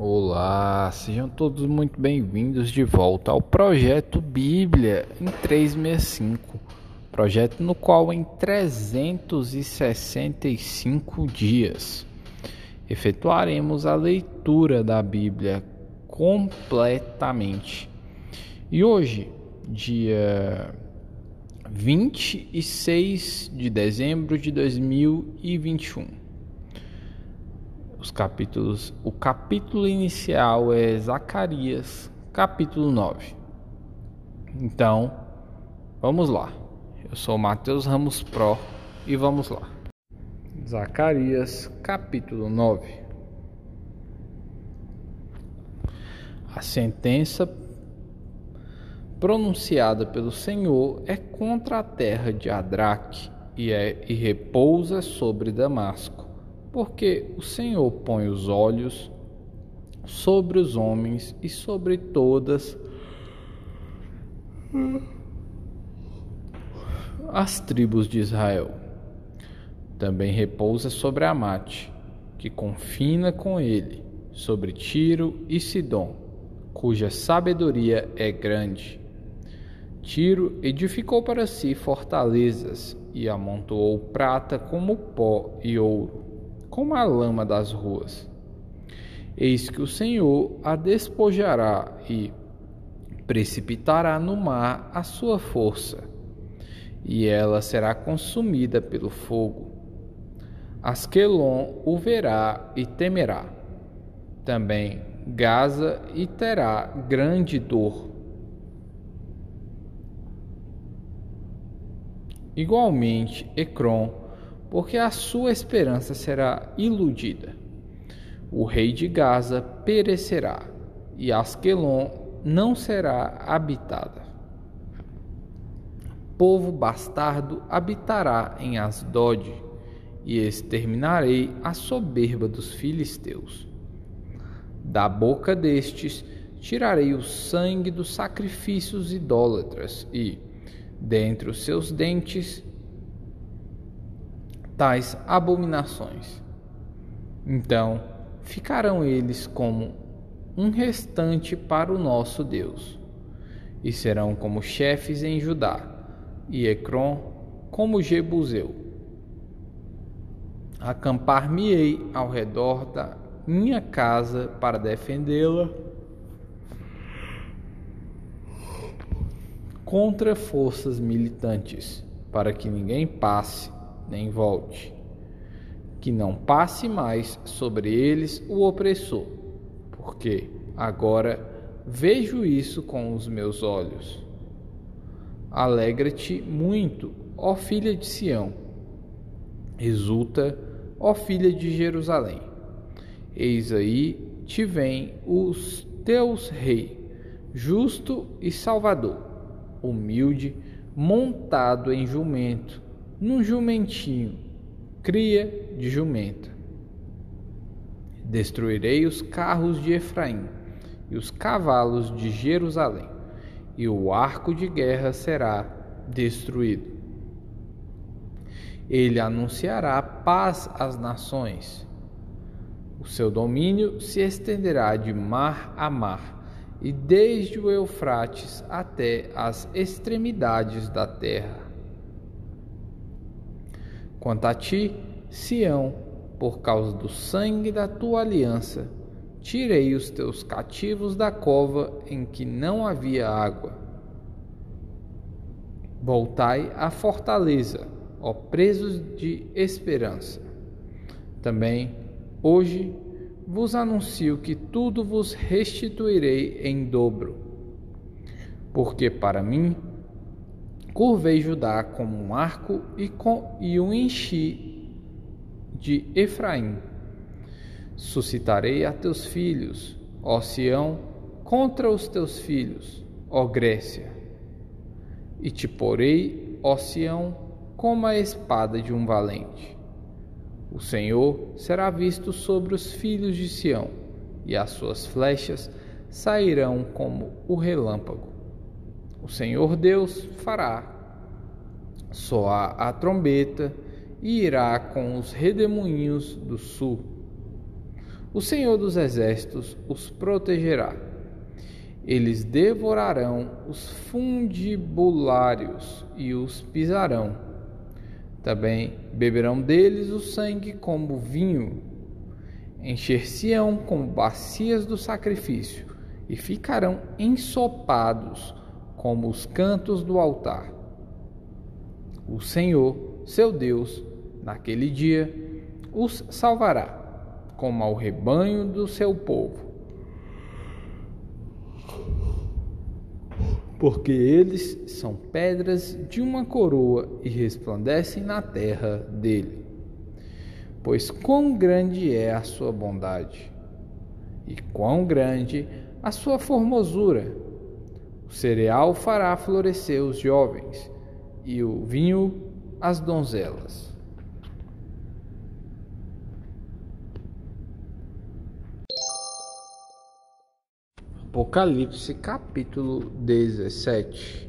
Olá, sejam todos muito bem-vindos de volta ao projeto Bíblia em 365, projeto no qual em 365 dias efetuaremos a leitura da Bíblia completamente. E hoje, dia 26 de dezembro de 2021 os capítulos. O capítulo inicial é Zacarias, capítulo 9. Então, vamos lá. Eu sou Mateus Ramos Pro e vamos lá. Zacarias, capítulo 9. A sentença pronunciada pelo Senhor é contra a terra de Adraque e, é, e repousa sobre Damasco porque o Senhor põe os olhos sobre os homens e sobre todas as tribos de Israel. Também repousa sobre Amate, que confina com ele, sobre Tiro e Sidom, cuja sabedoria é grande. Tiro edificou para si fortalezas e amontoou prata como pó e ouro como a lama das ruas. Eis que o Senhor a despojará e precipitará no mar a sua força, e ela será consumida pelo fogo. Asquelon o verá e temerá. Também Gaza e terá grande dor. Igualmente, Ecrom porque a sua esperança será iludida. O rei de Gaza perecerá, e Asquelon não será habitada. Povo bastardo habitará em Asdod, e exterminarei a soberba dos filisteus. Da boca destes tirarei o sangue dos sacrifícios idólatras, e, dentre os seus dentes, tais abominações. Então ficarão eles como um restante para o nosso Deus, e serão como chefes em Judá, e Ecrom como Jebuseu. Acampar-me-ei ao redor da minha casa para defendê-la contra forças militantes, para que ninguém passe nem volte. Que não passe mais sobre eles o opressor, porque agora vejo isso com os meus olhos. Alegra-te muito, ó filha de Sião. Exulta, ó filha de Jerusalém. Eis aí te vem os teus rei, justo e salvador, humilde, montado em jumento num jumentinho, cria de jumenta. Destruirei os carros de Efraim e os cavalos de Jerusalém, e o arco de guerra será destruído. Ele anunciará paz às nações. O seu domínio se estenderá de mar a mar, e desde o Eufrates até as extremidades da terra. Quanto a ti, Sião, por causa do sangue da tua aliança, tirei os teus cativos da cova em que não havia água. Voltai à fortaleza, ó presos de esperança. Também, hoje, vos anuncio que tudo vos restituirei em dobro. Porque para mim curvei Judá como um arco e, com, e um enchi de Efraim. Suscitarei a teus filhos, ó Sião, contra os teus filhos, ó Grécia. E te porei, ó Sião, como a espada de um valente. O Senhor será visto sobre os filhos de Sião, e as suas flechas sairão como o relâmpago. O Senhor Deus fará soar a trombeta e irá com os redemoinhos do sul. o Senhor dos Exércitos os protegerá. Eles devorarão os fundibulários e os pisarão. Também beberão deles o sangue como vinho. Encher-se-ão com bacias do sacrifício e ficarão ensopados como os cantos do altar. O Senhor, seu Deus, naquele dia, os salvará, como ao rebanho do seu povo. Porque eles são pedras de uma coroa e resplandecem na terra dele. Pois quão grande é a sua bondade, e quão grande a sua formosura. O cereal fará florescer os jovens, e o vinho as donzelas. Apocalipse capítulo 17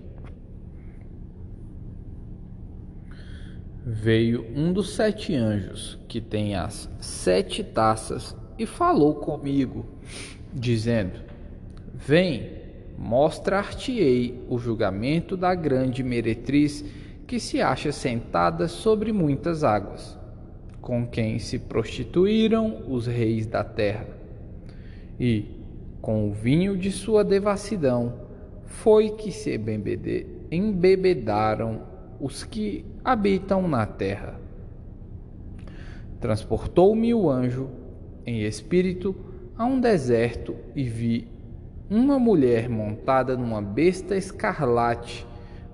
Veio um dos sete anjos que tem as sete taças e falou comigo, dizendo: Vem, mostrar-te-ei o julgamento da grande meretriz que se acha sentada sobre muitas águas, com quem se prostituíram os reis da terra. E, com o vinho de sua devassidão, foi que se embebedaram os que habitam na terra. Transportou-me o anjo em espírito a um deserto e vi uma mulher montada numa besta escarlate,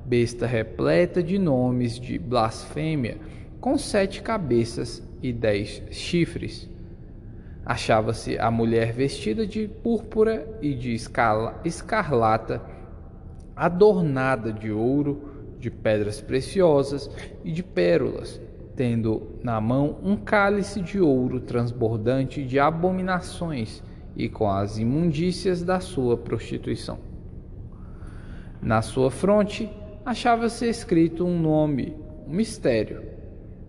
besta repleta de nomes de blasfêmia, com sete cabeças e dez chifres. Achava-se a mulher vestida de púrpura e de escarlata, adornada de ouro, de pedras preciosas e de pérolas, tendo na mão um cálice de ouro transbordante de abominações e com as imundícias da sua prostituição. Na sua fronte achava-se escrito um nome, um mistério: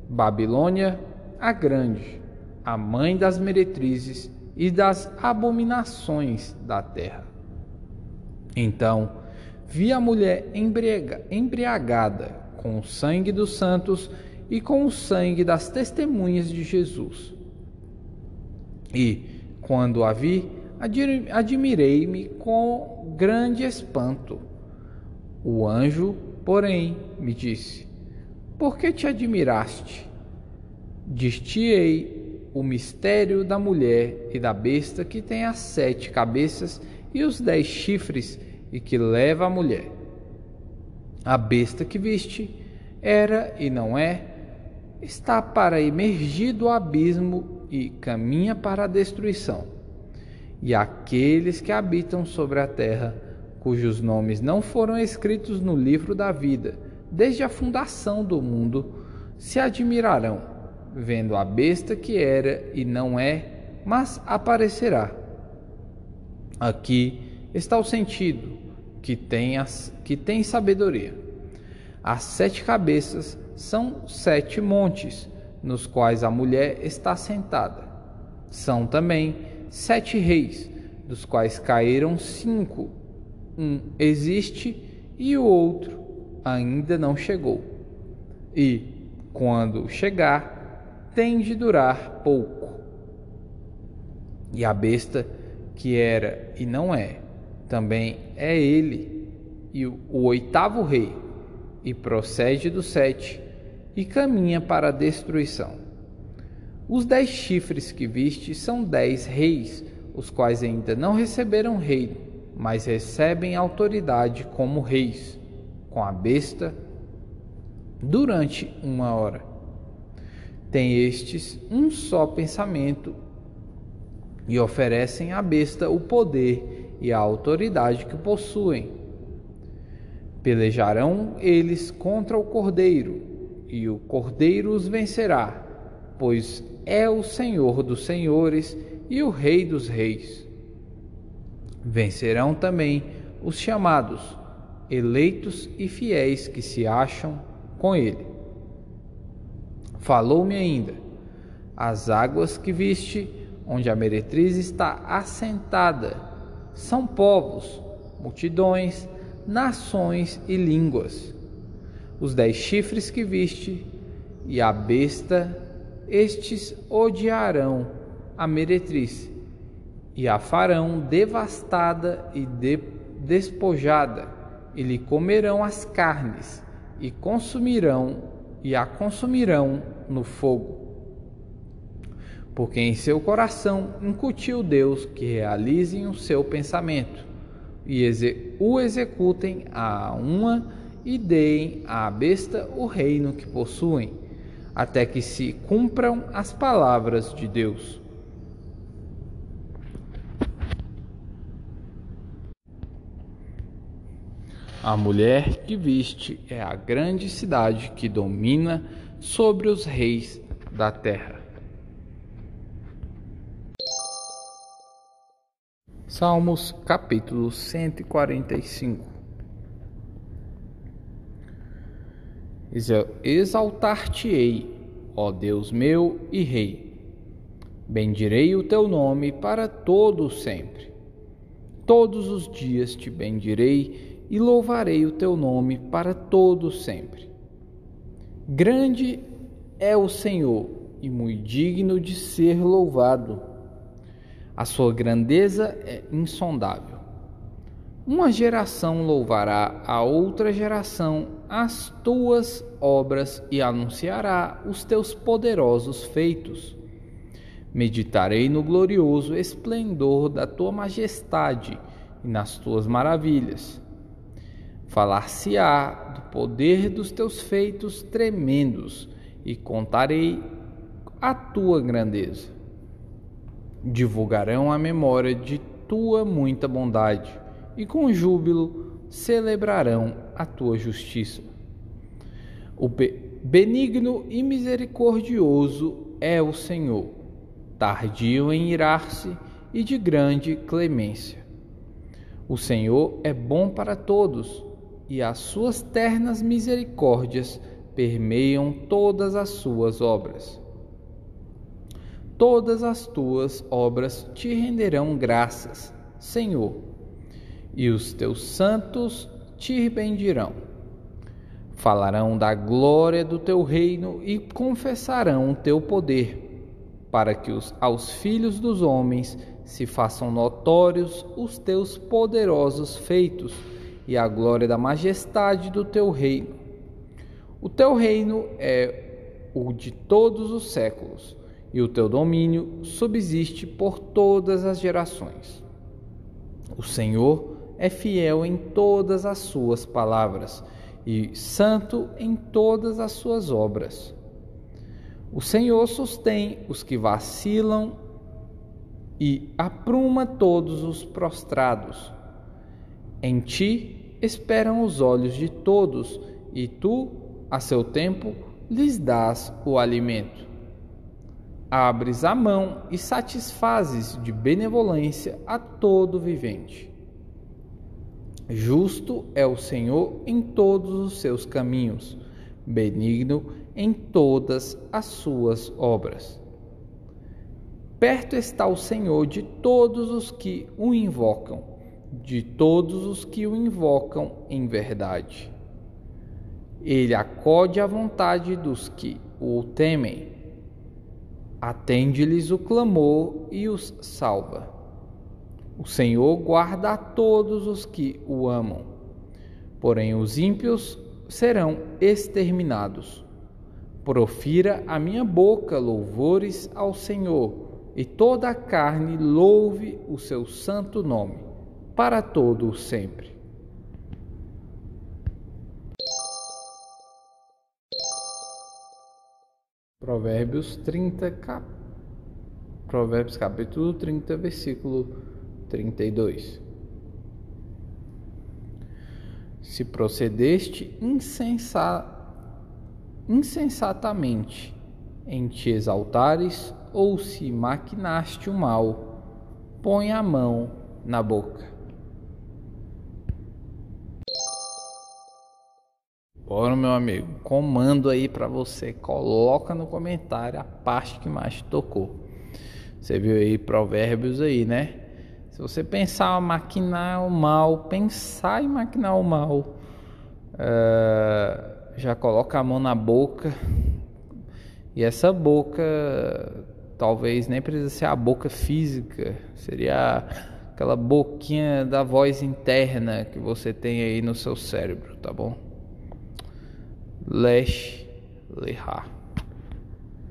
Babilônia a Grande, a mãe das meretrizes e das abominações da terra. Então vi a mulher embriagada com o sangue dos santos e com o sangue das testemunhas de Jesus. E, quando a vi, admirei-me com grande espanto. O anjo, porém, me disse: Por que te admiraste? Distiei o mistério da mulher e da besta que tem as sete cabeças e os dez chifres e que leva a mulher. A besta que viste era e não é, está para emergir do abismo e caminha para a destruição. E aqueles que habitam sobre a terra, cujos nomes não foram escritos no livro da vida, desde a fundação do mundo, se admirarão, vendo a besta que era e não é, mas aparecerá. Aqui está o sentido que tem, as, que tem sabedoria. As sete cabeças são sete montes nos quais a mulher está sentada. São também sete reis, dos quais caíram cinco. Um existe e o outro ainda não chegou. E, quando chegar, tem de durar pouco. E a besta, que era e não é, também é ele, e o oitavo rei, e procede do sete, e caminha para a destruição. Os dez chifres que viste são dez reis, os quais ainda não receberam reino, mas recebem autoridade como reis, com a besta, durante uma hora. Tem estes um só pensamento e oferecem à besta o poder e a autoridade que possuem. Pelejarão eles contra o cordeiro e o Cordeiro os vencerá, pois é o Senhor dos senhores e o Rei dos reis. Vencerão também os chamados, eleitos e fiéis que se acham com ele. Falou-me ainda: as águas que viste, onde a meretriz está assentada. São povos, multidões, nações e línguas. Os dez chifres que viste e a besta, estes odiarão a meretriz e a farão devastada e de, despojada, e lhe comerão as carnes e consumirão e a consumirão no fogo. Porque em seu coração incutiu Deus que realizem o seu pensamento e o executem a uma e deem à besta o reino que possuem, até que se cumpram as palavras de Deus. A mulher que viste é a grande cidade que domina sobre os reis da terra. Salmos capítulo 145 Exaltar-te-ei, ó Deus meu e Rei. Bendirei o teu nome para todo sempre. Todos os dias te bendirei e louvarei o teu nome para todo sempre. Grande é o Senhor e muito digno de ser louvado a sua grandeza é insondável. Uma geração louvará a outra geração as tuas obras e anunciará os teus poderosos feitos. Meditarei no glorioso esplendor da tua majestade e nas tuas maravilhas. Falar-se-á do poder dos teus feitos tremendos e contarei a tua grandeza divulgarão a memória de tua muita bondade e com júbilo celebrarão a tua justiça. O benigno e misericordioso é o Senhor, tardio em irar-se e de grande clemência. O Senhor é bom para todos, e as suas ternas misericórdias permeiam todas as suas obras todas as tuas obras te renderão graças, Senhor, e os teus santos te bendirão. Falarão da glória do teu reino e confessarão o teu poder, para que os, aos filhos dos homens se façam notórios os teus poderosos feitos e a glória da majestade do teu reino. O teu reino é o de todos os séculos e o teu domínio subsiste por todas as gerações. O Senhor é fiel em todas as suas palavras e santo em todas as suas obras. O Senhor sustém os que vacilam e apruma todos os prostrados. Em ti esperam os olhos de todos, e tu, a seu tempo, lhes dás o alimento abres a mão e satisfazes de benevolência a todo vivente. Justo é o Senhor em todos os seus caminhos, benigno em todas as suas obras. Perto está o Senhor de todos os que o invocam, de todos os que o invocam em verdade. Ele acode à vontade dos que o temem atende-lhes o clamor e os salva. O Senhor guarda a todos os que o amam, porém os ímpios serão exterminados. Profira a minha boca louvores ao Senhor, e toda a carne louve o seu santo nome, para todo o sempre. Provérbios 30, cap... Provérbios capítulo 30, versículo 32. Se procedeste insensa... insensatamente em te exaltares, ou se maquinaste o mal, põe a mão na boca. Bora, meu amigo, comando aí para você. Coloca no comentário a parte que mais tocou. Você viu aí provérbios aí, né? Se você pensar maquinar o mal, pensar em maquinar o mal, uh, já coloca a mão na boca. E essa boca talvez nem precisa ser a boca física, seria aquela boquinha da voz interna que você tem aí no seu cérebro, tá bom? Lesh Lehar.